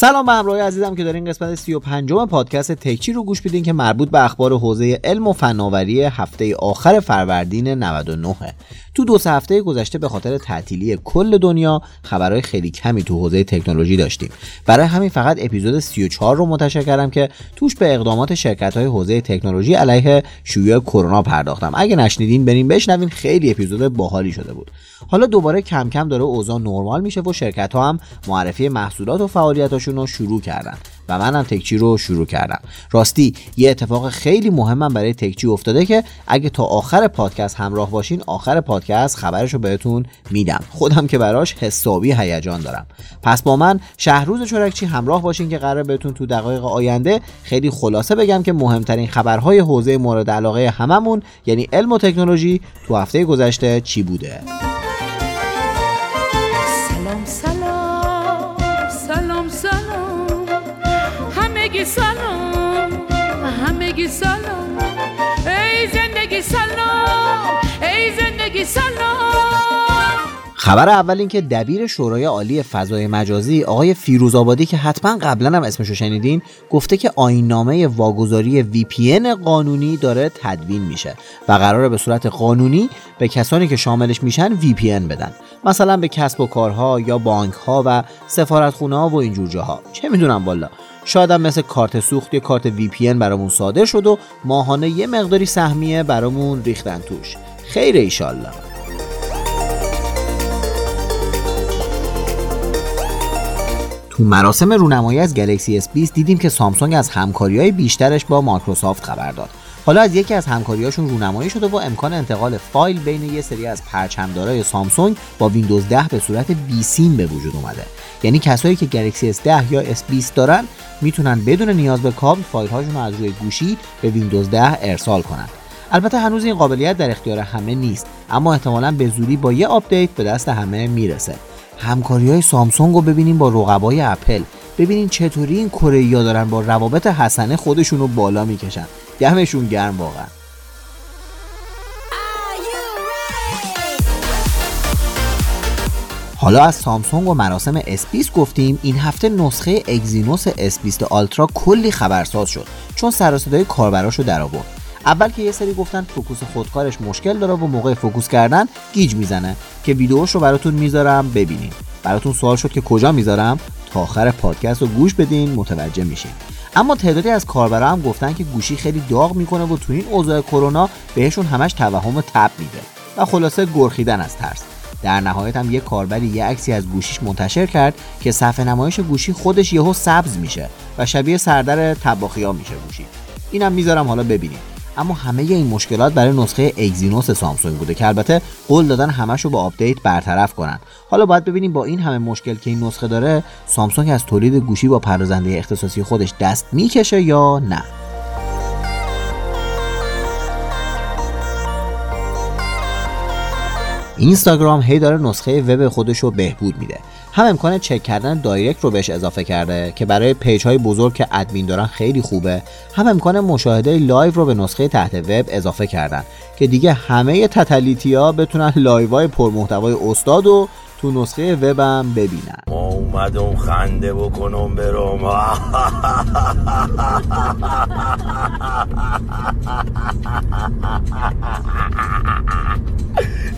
سلام به همراه عزیزم که دارین قسمت 35 پادکست تکچی رو گوش میدین که مربوط به اخبار حوزه علم و فناوری هفته آخر فروردین 99 تو دو سه هفته گذشته به خاطر تعطیلی کل دنیا خبرهای خیلی کمی تو حوزه تکنولوژی داشتیم. برای همین فقط اپیزود 34 رو منتشر کردم که توش به اقدامات شرکت های حوزه تکنولوژی علیه شیوع کرونا پرداختم. اگه نشنیدین بریم بشنوین خیلی اپیزود باحالی شده بود. حالا دوباره کم کم داره اوضاع نرمال میشه و شرکت ها هم معرفی محصولات و رو شروع کردن و منم تکچی رو شروع کردم. راستی یه اتفاق خیلی مهمم برای تکچی افتاده که اگه تا آخر پادکست همراه باشین آخر پادکست خبرش رو بهتون میدم. خودم که براش حسابی هیجان دارم. پس با من شهروز چرکچی همراه باشین که قرار بهتون تو دقایق آینده خیلی خلاصه بگم که مهمترین خبرهای حوزه مورد علاقه هممون یعنی علم و تکنولوژی تو هفته گذشته چی بوده. سلام همگی سلام همگی سلام ای زندگی سلام ای زندگی سلام خبر اول این که دبیر شورای عالی فضای مجازی آقای فیروز آبادی که حتما قبلا هم اسمشو شنیدین گفته که آینامه واگذاری VPN قانونی داره تدوین میشه و قراره به صورت قانونی به کسانی که شاملش میشن VPN بدن. مثلا به کسب و کارها یا بانک ها و سفارتخونه ها و اینجور جاها. چه می‌دونم والا. شاید هم مثل کارت سوخت یا کارت VPN برامون صادر شد و ماهانه یه مقداری سهمیه برامون ریختن توش. خیر ایشالله. تو مراسم رونمایی از گلکسی S20 دیدیم که سامسونگ از همکاری های بیشترش با مایکروسافت خبر داد. حالا از یکی از همکاریاشون رونمایی شده و امکان انتقال فایل بین یه سری از پرچمدارای سامسونگ با ویندوز 10 به صورت بی سیم به وجود اومده. یعنی کسایی که گلکسی S10 یا S20 دارن می‌تونن بدون نیاز به کابل فایل هاشون رو از روی گوشی به ویندوز 10 ارسال کنن. البته هنوز این قابلیت در اختیار همه نیست اما احتمالا به زودی با یه آپدیت به دست همه می‌رسه همکاری های سامسونگ رو ببینیم با رقبای اپل. ببینین چطوری این کره دارن با روابط حسنه خودشون رو بالا می‌کشن. دمشون گرم واقعا. حالا از سامسونگ و مراسم S20 گفتیم این هفته نسخه اگزینوس S20 Ultra کلی خبرساز شد چون سر صدای کاربراشو در آورد. اول که یه سری گفتن فوکوس خودکارش مشکل داره و موقع فوکوس کردن گیج می‌زنه. که ویدیوش رو براتون می‌ذارم ببینین. براتون سوال شد که کجا می‌ذارم؟ تا آخر پادکست رو گوش بدین متوجه میشین. اما تعدادی از کاربرا هم گفتن که گوشی خیلی داغ می‌کنه و تو این اوضاع کرونا بهشون همش توهم تب میده و خلاصه گرخیدن از ترس. در نهایت هم یه کاربری یه عکسی از گوشیش منتشر کرد که صفحه نمایش گوشی خودش یهو سبز میشه و شبیه سردر تباخیا میشه گوشی. اینم می‌ذارم حالا ببینید اما همه این مشکلات برای نسخه اگزینوس سامسونگ بوده که البته قول دادن همش رو با آپدیت برطرف کنن. حالا باید ببینیم با این همه مشکل که این نسخه داره سامسونگ از تولید گوشی با پردازنده اختصاصی خودش دست می‌کشه یا نه؟ اینستاگرام هی داره نسخه وب خودش رو بهبود میده. هم امکان چک کردن direct رو بهش اضافه کرده که برای page های بزرگ که ادمین دارن خیلی خوبه. هم امکان مشاهده live رو به نسخه تحت وب اضافه کردن که دیگه همه تتلیتی ها بتونن live های پرمحتوای استاد و تو نسخه وبم ببینن. ما اومدم خنده بکنم برم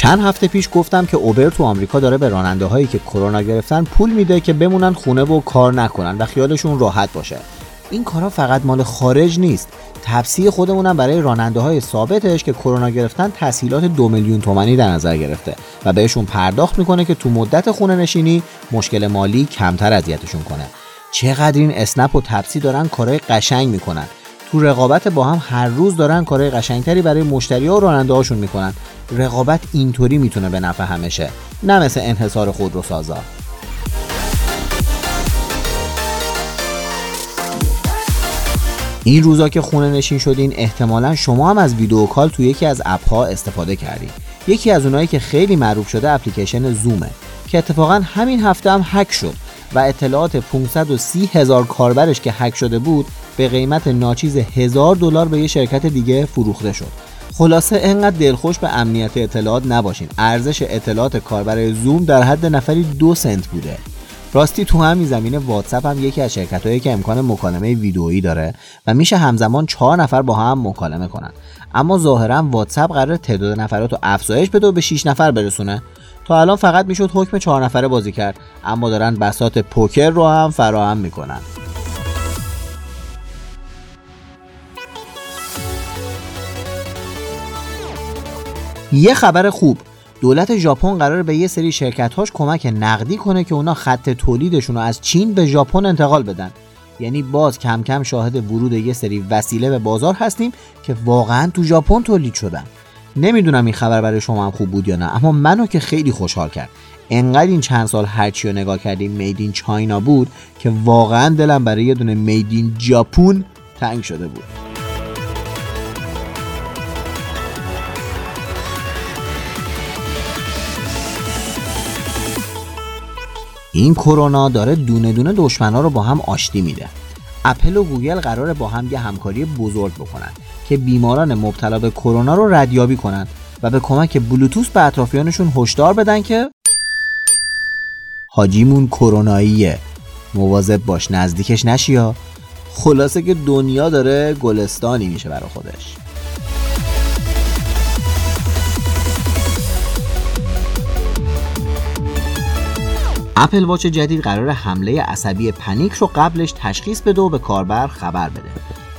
چند هفته پیش گفتم که اوبر تو آمریکا داره به راننده هایی که کرونا گرفتن پول میده که بمونن خونه و کار نکنن و خیالشون راحت باشه. این کارا فقط مال خارج نیست. تپسی خودمونم برای راننده های ثابتش که کرونا گرفتن تسهیلات دو میلیون تومانی در نظر گرفته و بهشون پرداخت می‌کنه که تو مدت خونه نشینی مشکل مالی کمتر اذیتشون کنه. چقدر این اسنپ و تپسی دارن کارهای قشنگ می‌کنن. تو رقابت با هم هر روز دارن کارهای قشنگتری برای مشتری ها و راننده هاشون می‌کنن. رقابت اینطوری می‌تونه به نفع همشه. نه مثل انحصار خودروسازا این روزا که خونه نشین شدین احتمالا شما هم از ویدیو کال تو یکی از اپ ها استفاده کردین یکی از اونایی که خیلی معروف شده اپلیکیشن زومه که اتفاقا همین هفته هم هک شد و اطلاعات 530 هزار کاربرش که هک شده بود به قیمت ناچیز هزار دلار به یه شرکت دیگه فروخته شد. خلاصه انقدر دلخوش به امنیت اطلاعات نباشین. ارزش اطلاعات کاربر زوم در حد نفری دو سنت بوده. راستی تو همین زمینه واتساپ هم یکی از شرکت هایی که امکان مکالمه ویدئویی داره و میشه همزمان چهار نفر با هم مکالمه کنن. اما ظاهرا واتساپ قرار تعداد نفرات رو افزایش بده و به 6 نفر برسونه. تا الان فقط می‌شد حکم چهار نفره بازی کرد. اما دارن بسات پوکر رو هم فراهم می‌کنن. یه خبر خوب. دولت ژاپن قرار به یه سری شرکت هاش کمک نقدی کنه که اونا خط تولیدشون رو از چین به ژاپن انتقال بدن. یعنی باز کم کم شاهد ورود یه سری وسیله به بازار هستیم که واقعا تو ژاپن تولید شدن. نمی‌دونم این خبر برای شما هم خوب بود یا نه اما منو که خیلی خوشحال کرد. انقدر این چند سال هرچی رو نگاه کردیم میدین چاینا بود که واقعا دلم برای یه دونه میدین ژاپن تنگ شده بود. این کرونا داره دونه دونه دشمنا رو با هم آشتی میده. اپل و گوگل قراره با هم یه همکاری بزرگ بکنن که بیماران مبتلا به کرونا رو ردیابی کنن و به کمک بلوتوث به اطرافیانشون هشدار بدن که حاجیمون کروناییه. مواظب باش نزدیکش نشیا خلاصه که دنیا داره گلستانی میشه برای خودش. اپل واچ جدید قرار حمله عصبی پنیک رو قبلش تشخیص بده و به کاربر خبر بده.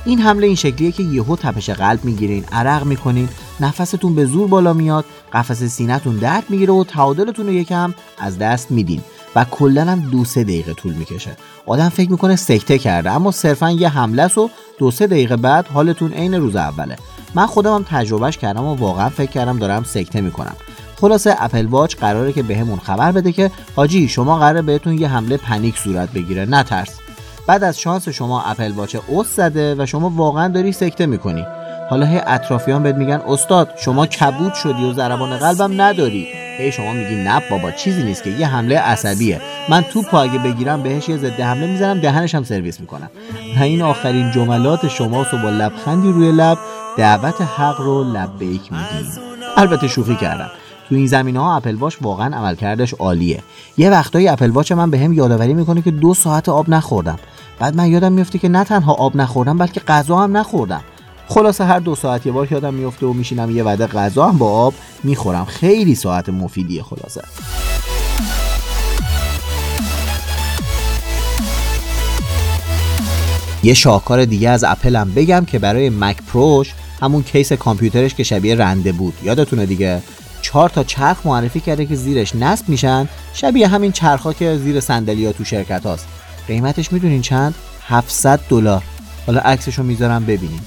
این حمله این شکلیه که یهو تپش قلب می‌گیرین عرق می‌کنین نفستون به زور بالا میاد قفس سینهتون درد می‌گیره و تعادلتون رو یکم از دست میدین و کلا هم دو سه دقیقه طول می‌کشه. آدم فکر می‌کنه سکته کرده اما صرفا یه حمله و دو سه دقیقه بعد حالتون عین روز اوله. من خودم هم تجربهش کردم و واقعا فکر کردم دارم سکته می‌کنم. خلاصه اپل واچ قراره که بهمون خبر بده که حاجی شما قراره بهتون یه حمله پنیک صورت بگیره نترس. بعد از شانس شما اپل واچ اوس زده و شما واقعا داری سکته می‌کنی. حالا هی اطرافیان بهت میگن استاد شما کبود شدی و ضربان قلبم نداری. هی شما میگی نه بابا چیزی نیست که یه حمله عصبیه. من توپ اگه بگیرم بهش یه ضد حمله می‌زنم دهنش هم سرویس می‌کنم. و این آخرین جملات شماست و با لبخندی روی لب دعوت حق رو لبیک میگیم البته شوخی کردم. تو این زمینه ها اپل واچ واقعا عملکردش عالیه. یه وقتایی اپل واچ من بهم به یادآوری می‌کنه که دو ساعت آب نخوردم. بعد من یادم میفته که نه تنها آب نخوردم بلکه غذا هم نخوردم. خلاصه هر دو ساعت یه بار یادم میفته و میشینم یه وعده غذا هم با آب می‌خورم. خیلی ساعت مفیدیه خلاصه. یه شاهکار دیگه از اپل هم بگم که برای مک پروش همون کیس کامپیوترش که شبیه رنده بود. یادتونه دیگه؟ چهار تا چرخ معرفی کرده که زیرش نصب میشن شبیه همین چرخها که زیر صندلی تو شرکت هاست. قیمتش می‌دونین چند؟ 700 دلار. حالا عکسشو می‌ذارم ببینیم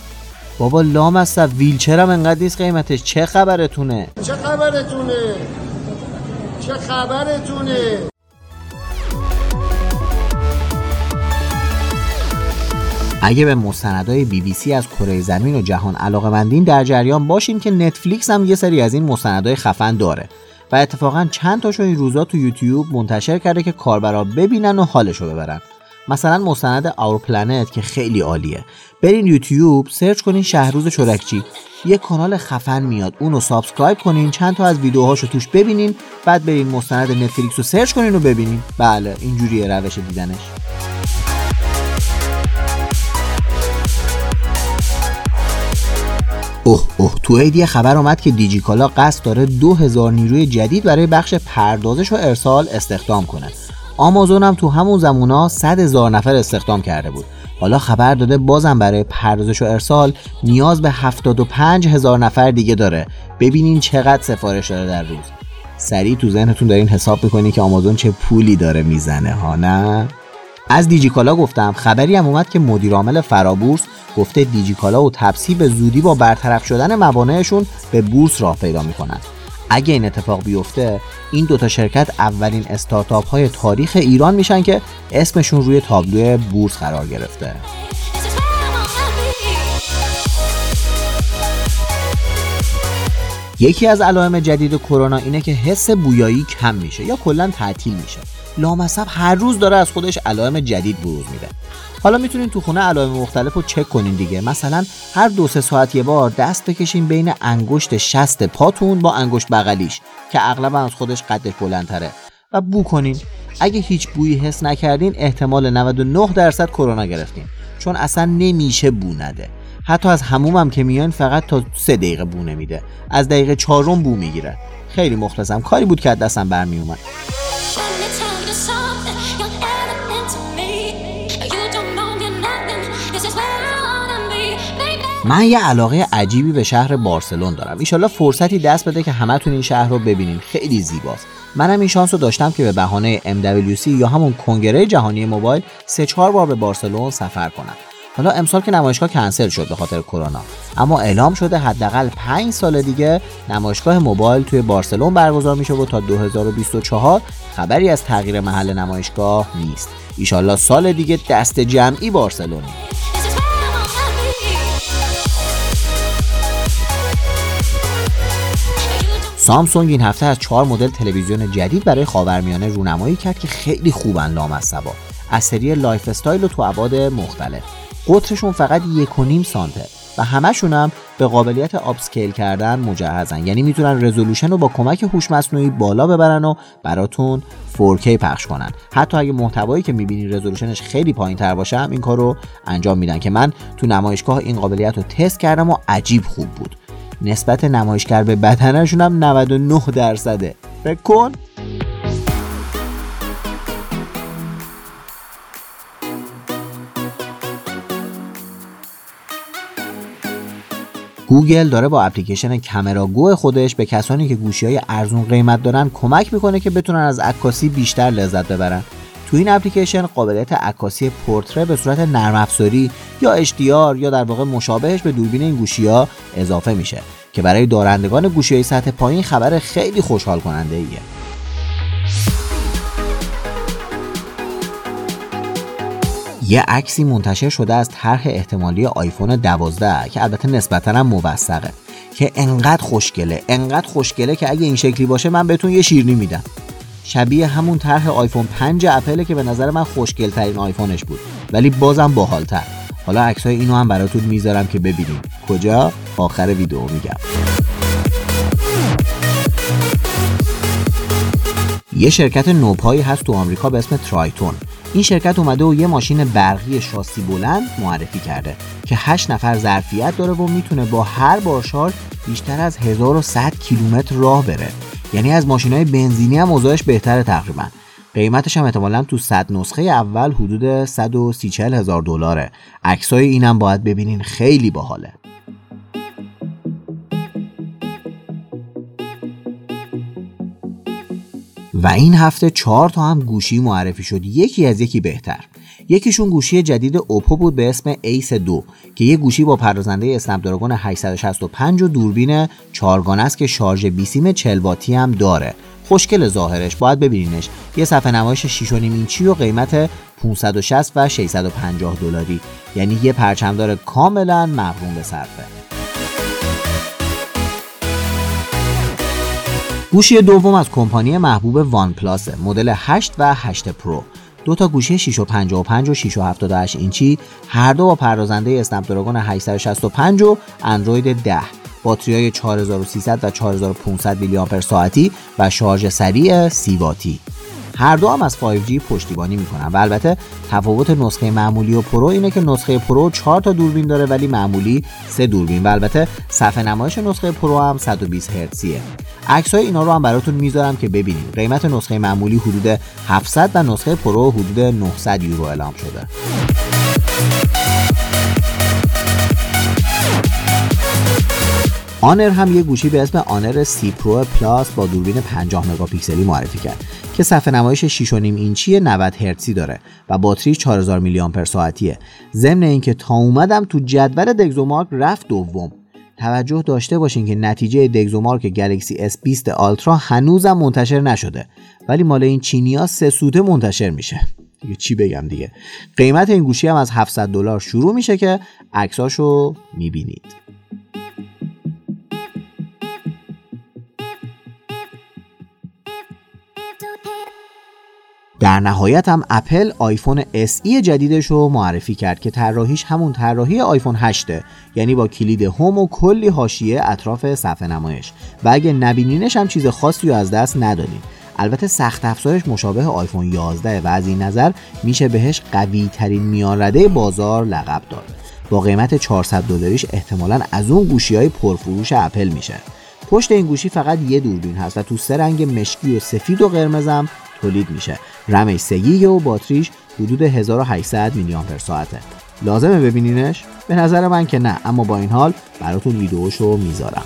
بابا لام است ویلچرم انقدر نیست قیمتش. چه خبرتونه؟ چه خبرتونه؟ چه خبرتونه؟ اگه به مستندهای بی بی سی از کره زمین و جهان علاقه مندین در جریان باشین که نتفلیکس هم یه سری از این مستندهای خفن داره. و اتفاقا چند تاشو این روزا تو یوتیوب منتشر کرده که کاربرا ببینن و حالشو ببرن. مثلا مستند Our Planet که خیلی عالیه. برین یوتیوب search کنین شهروز چرکچی یه کانال خفن میاد. اونو subscribe کنین چند تا از ویدیوهاشو توش ببینین بعد برین مستند نتفلیکس رو search کنین و ببینین. بله اینجوریه روش دیدنش. اوه اوه. تو عید خبر اومد که دیجیکالا قصد داره 2000 نیروی جدید برای بخش پردازش و ارسال استخدام کنه. آمازون هم تو همون زمونا 100 هزار نفر استخدام کرده بود. حالا خبر داده بازم برای پردازش و ارسال نیاز به 75 هزار نفر دیگه داره. ببینین چقدر سفارش داره در روز. سریع تو ذهنتون دارین حساب می‌کنین که آمازون چه پولی داره می‌زنه ها نه؟ از دیجیکالا گفتم خبری هم اومد که مدیرعامل فرابورس گفته دیجیکالا و تپسی به زودی با برطرف شدن موانعشون به بورس راه پیدا می‌کنن. اگه این اتفاق بیفته این دوتا شرکت اولین استارتاپ های تاریخ ایران میشن که اسمشون روی تابلو بورس قرار گرفته. یکی از علائم جدید کرونا اینه که حس بویایی کم میشه یا کلا تعطیل میشه. لامصب هر روز داره از خودش علائم جدید بروز میده. حالا می‌تونین تو خونه علائم مختلف رو چک کنین دیگه. مثلا هر دو سه ساعت یه بار دست بکشین بین انگشت شست پاتون با انگشت بغلیش که اغلب از خودش قدش بلندتره. و بو کنین. اگه هیچ بویی حس نکردین احتمال 99 درصد کرونا گرفتین. چون اصلا نمیشه بو نده. حتی از همومم که میان فقط تا سه دقیقه بو نمیده. از دقیقه چهارم بو می‌گیره. خیلی مخلصم. کاری بود که دستم برمی من یه علاقه عجیبی به شهر بارسلون دارم. ایشالله فرصتی دست بده که همتون این شهر رو ببینین. خیلی زیباست. منم این شانس رو داشتم که به بهانه MWC یا همون کنگره جهانی موبایل سه چهار بار به بارسلون سفر کنم. حالا امسال که نمایشگاه کنسل شد به خاطر کرونا. اما اعلام شده حداقل 5 سال دیگه نمایشگاه موبایل توی بارسلون برگزار میشه و تا 2024 خبری از تغییر محل نمایشگاه نیست. ایشالله سال دیگه دست جمعی بارسلونی. سامسونگ این هفته از چهار مدل تلویزیون جدید برای خاورمیانه رونمایی کرد که خیلی خوبن لامصبا از سری lifestyle و تو ابعاد مختلف. قطرشون فقط یک و نیم سانته و همشون هم به قابلیت upscale کردن مجهزن. یعنی می‌تونن resolution رو با کمک هوش مصنوعی بالا ببرن و براتون 4K پخش کنن. حتی اگه محتوایی که می‌بینین resolution ش خیلی پایین تر باشه هم این کار رو انجام میدن که من تو نمایشگاه این قابلیت رو تست کردم و عجیب خوب بود. نسبت نمایشگر به بدنشون هم 99 درصده. فکر کن. گوگل داره با اپلیکیشن کامرا گو خودش به کسانی که گوشی های ارزون قیمت دارن کمک می‌کنه که بتونن از عکاسی بیشتر لذت ببرن. تو این اپلیکیشن قابلیت عکاسی پورتره به صورت نرم افزاری یا HDR یا در واقع مشابهش به دوربین این گوشی ها اضافه میشه که برای دارندگان گوشی های سطح پایین خبر خیلی خوشحال کننده ایه. یه عکسی منتشر شده از طرح احتمالی آیفون 12 که البته نسبتا هم موثقه که انقدر خوشگله انقدر خوشگله که اگه این شکلی باشه من بهتون یه شیرنی میدم شبیه همون طرح آیفون 5 اپله که به نظر من خوشگل ترین آیفونش بود ولی بازم باحالتر. حالا عکسای اینو هم براتون می‌ذارم که ببینیم. کجا؟ آخر ویدیو میگم. یه شرکت نوپایی هست تو آمریکا به اسم ترایتون. این شرکت اومده و یه ماشین برقی شاسی بلند معرفی کرده که 8 نفر ظرفیت داره و می‌تونه با هر بار شارژ بیشتر از 1100 کیلومتر راه بره. یعنی از ماشین های بنزینی هم اوضاعش بهتره تقریبا. قیمتش هم احتمالا تو 100 نسخه اول حدود 130 هزار دلاره. عکسای اینم باید ببینین خیلی باحاله. و این هفته چهار تا هم گوشی معرفی شد. یکی از یکی بهتر. یکیشون گوشی جدید Oppo بود به اسم Ace 2 که یه گوشی با پردازنده Snapdragon 865 و دوربین چارگانه است که شارژ بیسیم 40 واتی هم داره. خوشگل ظاهرش. باید ببینینش. یه صفحه نمایش 6.5 اینچی و قیمت 560 و 650 دلاری. یعنی یه پرچمدار کاملا مقرون به صرفه. گوشی دوم از کمپانی محبوب OnePlus مدل 8 و 8 Pro. دو تا گوشی 655 و 678 اینچی هر دو با پردازنده Snapdragon 865 و اندروید 10 باتری های 4300 و 4500 میلی آمپر ساعتی و شارژ سریع 30 واتی هر دو هم از 5G پشتیبانی می‌کنن و البته تفاوت نسخه معمولی و Pro اینه که نسخه Pro 4 تا دوربین داره ولی معمولی 3 دوربین و البته صفحه نمایش نسخه Pro هم 120 هرتزیه. عکس های اینا رو هم براتون می‌ذارم که ببینید. قیمت نسخه معمولی حدود 700 و نسخه Pro حدود 900 یورو اعلام شده. Honor هم یه گوشی به اسم Honor سی Pro Plus با دوربین 50 مگاپیکسلی معرفی کرد که صفحه نمایش 6.5 اینچی 90 هرتزی داره و باتری 4000 میلی آمپر ساعتیه. ضمن اینکه تا اومدم تو جدول DxOMark رفت دوم. توجه داشته باشین که نتیجه DxOMark گلکسی S20 Ultra هنوزم منتشر نشده ولی مال این چینیا سه سوته منتشر میشه. دیگه چی بگم دیگه؟ قیمت این گوشی هم از 700 دلار شروع میشه که عکساشو می‌بینید. در نهایت هم اپل آیفون SE جدیدش رو معرفی کرد که طراحیش همون طراحی آیفون 8 یعنی با کلید هوم و کلی حاشیه اطراف صفحه نمایش. و اگه نبینینش هم چیز خاصی رو از دست ندادین. البته سخت افزارش مشابه آیفون 11 و از این نظر میشه بهش قوی ترین میان رده بازار لقب داد. با قیمت 400 دلاریش احتمالا از اون گوشی های پرفروش اپل میشه. پشت این گوشی فقط یه دوربین هست و تو سه رنگ مشکی و سفید و قرمزم تولید میشه. رمش 3 و باتریش حدود 1800 میلی آمپر ساعته. لازمه ببینینش؟ به نظر من که نه اما با این حال براتون ویدیوشو می‌ذارم.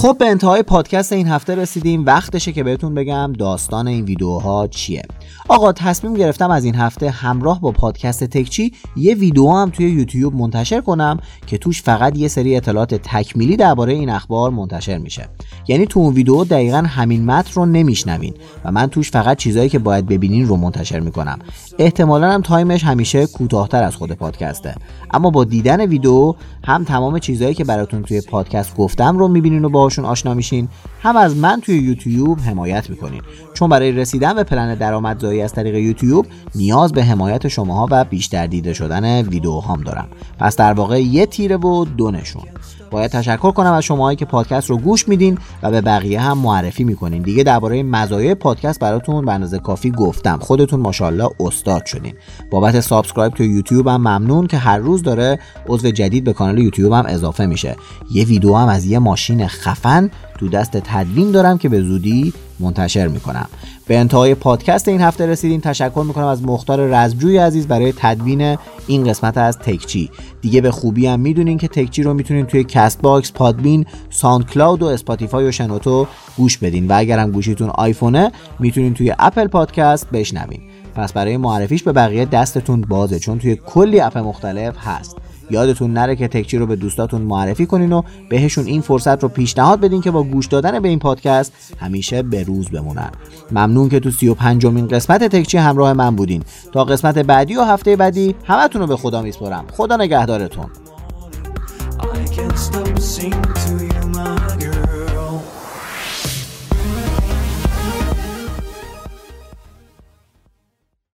خب به انتهای پادکست این هفته رسیدیم. وقتشه که بهتون بگم داستان این ویدیوها چیه. آقا تصمیم گرفتم از این هفته همراه با پادکست تکچی یه ویدیو هم توی یوتیوب منتشر کنم که توش فقط یه سری اطلاعات تکمیلی درباره این اخبار منتشر میشه. یعنی تو اون ویدیو دقیقا همین متن رو نمیشنوین و من توش فقط چیزایی که باید ببینین رو منتشر می‌کنم. احتمالا هم time ش همیشه کوتاهتر از خود پادکسته. اما با دیدن ویدیو هم تمام چیزهایی که براتون توی پادکست گفتم رو می‌بینین و باهاشون آشنا میشین. هم از من توی یوتیوب حمایت می‌کنین. چون برای رسیدن به پلن درآمدزایی از طریق یوتیوب نیاز به حمایت شماها و بیشتر دیده شدن ویدیوهام دارم. پس در واقع یه تیره و دو نشون. باید تشکر کنم از شماهایی که پادکست رو گوش میدین و به بقیه هم معرفی می‌کنین. دیگه درباره مزایای پادکست براتون به اندازه کافی گفتم. خودتون ماشاءالله استاد شدین. بابت subscribe تو یوتیوب هم ممنون که هر روز داره عضو جدید به کانال یوتیوب هم اضافه میشه. یه ویدیو هم از یه ماشین خفن تو دست تدوین دارم که به زودی منتشر می‌کنم. به انتهای پادکست این هفته رسیدیم تشکر می‌کنم از مختار رزمجوی عزیز برای تدوین این قسمت از تکچی. دیگه به خوبی هم می‌دونین که تکچی رو می‌تونین توی Castbox Podbean SoundCloud و Spotify و شنوتو گوش بدین. و اگرم گوشیتون آیفونه می‌تونین توی اپل پادکست بشنوین. پس برای معرفیش به بقیه دستتون بازه چون توی کلی اپ مختلف هست. یادتون نره که تکچی رو به دوستاتون معرفی کنین و بهشون این فرصت رو پیشنهاد بدین که با گوش دادن به این پادکست همیشه به روز بمونن. ممنون که تو 35 امین قسمت تکچی همراه من بودین. تا قسمت بعدی و هفته بعدی همتون رو به خدا میسپرم خدا نگهدارتون.